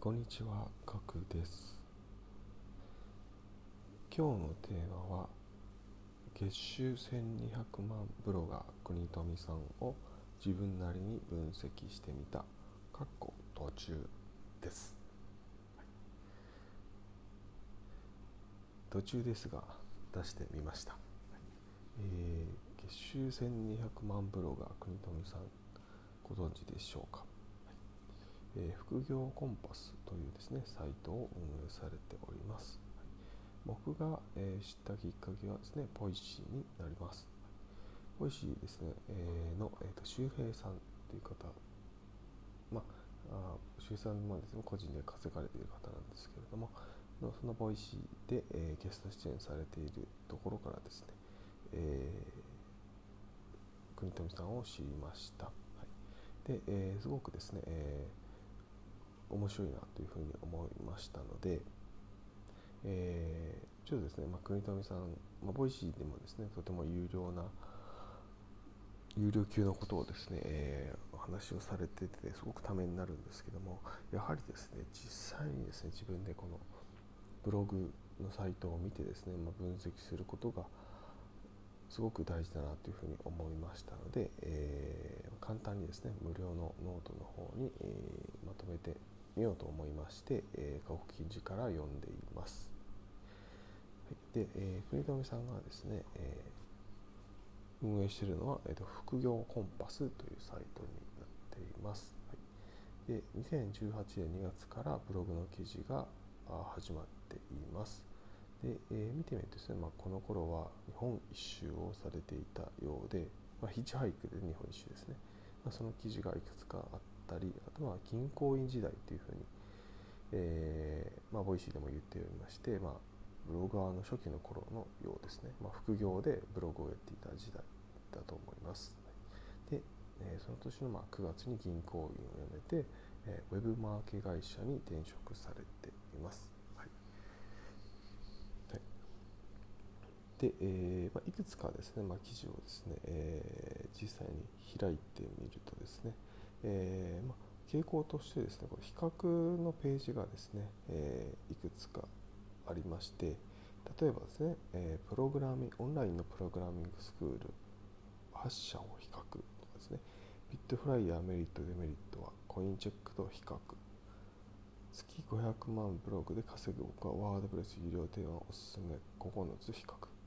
こんにちは、かくです。今日のテーマは、月収1200万ブロガー国富さんを自分なりに分析してみた、かっこ途中です。はい途中ですが、出してみました。えー月収1200万ブロガー国富さん、ご存知でしょうか？え副業コンパスというですねサイトを運営されております。僕が、え知ったきっかけはですね、 Voicyになります。 Voicyですね、えの、えーと周平さんという方、まあ、あ周平さんはですね、個人で稼がれている方なんですけれども、のその Voicyで、えーゲスト出演されているところからですね、えー国富さんを知りました。はい、で、えーすごくですね、え面白いなというふうに思いましたので、えーちょっとですね、まあ、国富さん、まあ、 Voicy でもですねとても有料な有料級のことをですね、えーお話をされててすごくためになるんですけどもやはりですね実際にですね自分でこのブログのサイトを見てですね、まあ、分析することがすごく大事だなというふうに思いましたので、えー簡単にですね無料のノートの方に、えーまとめてみようと思いまして、えー、過去記事から読んでいます。はい、で、えー国富さんがですね、えー運営しているのは、えーと副業コンパスというサイトになっています。はい、で2018年2月からブログの記事が始まっています。で、えー見てみるとですね、まあ、この頃は日本一周をされていたようで、まあ、ヒッチハイクで日本一周ですね、まあ、その記事がいくつかあったりあとは銀行員時代というふうに、えーまあ、 Voicy でも言っておりまして、まあ、ブロガーの初期の頃のようですね、ま、副業でブログをやっていた時代だと思います。で、えーその年のま9月に銀行員を辞めて、えーウェブマーケ会社に転職されています。はいはいで、えーまあ、いくつかですね、まあ、記事をですね、えー実際に開いてみるとですね、えーまあ、傾向としてですねこれ比較のページがですね、えいくつかありまして例えばですね、えプログラミングオンラインのプログラミングスクール8社を比較とかですねビットフライヤーメリットデメリットはコインチェックと比較月500万ブログで稼ぐ僕はワードプレス有料提案おすすめ9つ比較。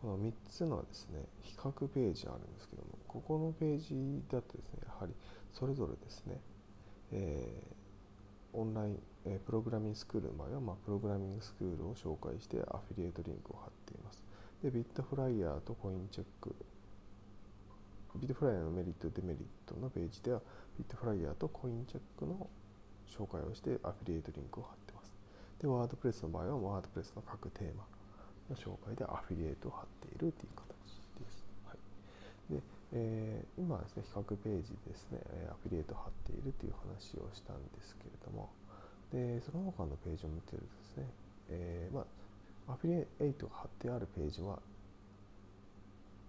この3つのですね比較ページあるんですけどもここのページだとですねやはりそれぞれですね、えーオンライン、えープログラミングスクールの場合は、まあ、プログラミングスクールを紹介してアフィリエイトリンクを貼っています。でビットフライヤーとコインチェック。ビットフライヤーのメリットデメリットのページではビットフライヤーとコインチェックの紹介をしてアフィリエイトリンクを貼ってます。でワードプレスの場合はワードプレスの各テーマ。の紹介でアフィリエイトを貼っているという形です、はいでえー今はですね比較ページですねアフィリエイトを貼っているという話をしたんですけれどもでその他のページを見てるとですね、えーまあ、アフィリエイトが貼ってあるページは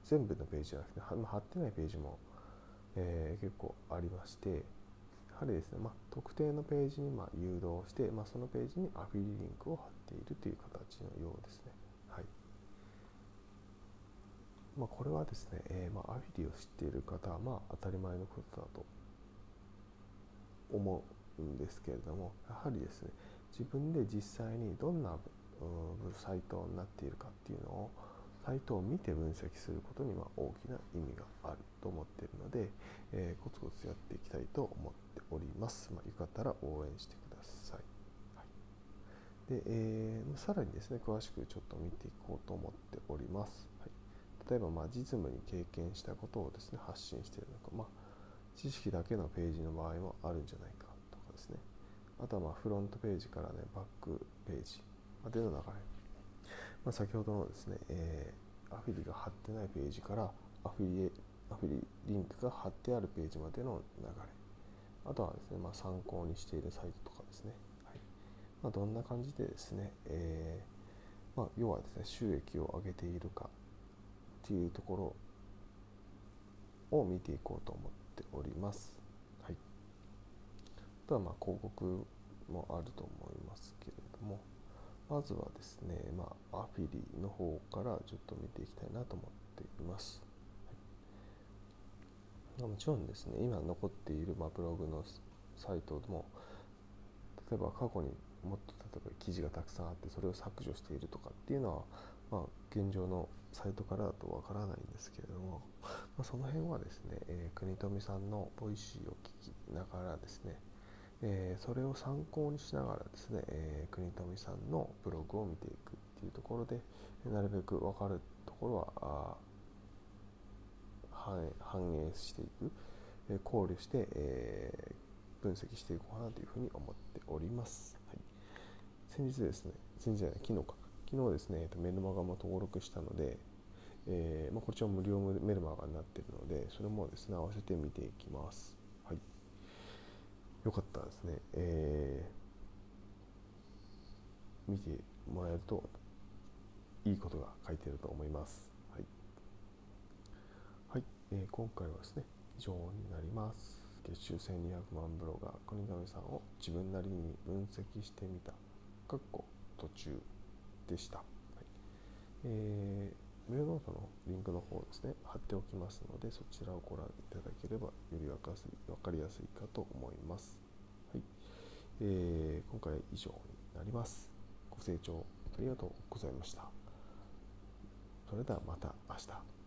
全部のページじゃなくて貼ってないページも、えー結構ありましてやはりですね、まあ、特定のページにまあ誘導して、まあ、そのページにアフィリリンクを貼っているという形のようですね。まあ、これはですね、えーまあ、アフィリを知っている方はまあ当たり前のことだと思うんですけれどもやはりですね自分で実際にどんなサイトになっているかっていうのをサイトを見て分析することには大きな意味があると思っているので、えーコツコツやっていきたいと思っております。まあ、よかったら応援してください。でえーさらにですね詳しくちょっと見ていこうと思っております。は、例えばまあ実務に経験したことをですね発信しているのか、まあ、知識だけのページの場合もあるんじゃないかとかですね。あとはまあフロントページからねバックページまでの流れ、まあ、先ほどのですね、えーアフィリが貼ってないページからアフィリアフィリリンクが貼ってあるページまでの流れ。あとはですね、まあ、参考にしているサイトとかですね、はい。まあ、どんな感じでですね、えーまあ、要はですね収益を上げているか。っていうところを見ていこうと思っております。はい、あとはまあ広告もあると思いますけれどもまずはですね、まあ、アフィリの方からちょっと見ていきたいなと思っています。はい、もちろんですね今残っている、まあ、ブログのサイトも例えば過去にもっと例えば記事がたくさんあってそれを削除しているとかっていうのは、まあ、現状のサイトからだとわからないんですけれども、まあ、その辺はですね、えー、国富さんの Voicy を聞きながらですね、えー、それを参考にしながらですね、えー、国富さんのブログを見ていくっていうところでなるべく分かるところは反映していく、えー、考慮して、えー、分析していこうかなというふうに思っております。はい、先日ですね、先日じゃない、昨日か。昨日ですね、メルマガも登録したので、えーまあ、こちらも無料メルマガになっているので、それもですね、合わせて見ていきます。はい。よかったですね。えー、見てもらえるといいことが書いてあると思います。はい。はい、えー、今回はですね、以上になります。月収1200万ブロガー、国上さんを自分なりに分析してみた。かっこ途中でした。はいえー、メールノートのリンクの方ですね、貼っておきますので、そちらをご覧いただければより分かりやすいかと思います。はいえー、今回以上になります。ご清聴ありがとうございました。それではまた明日。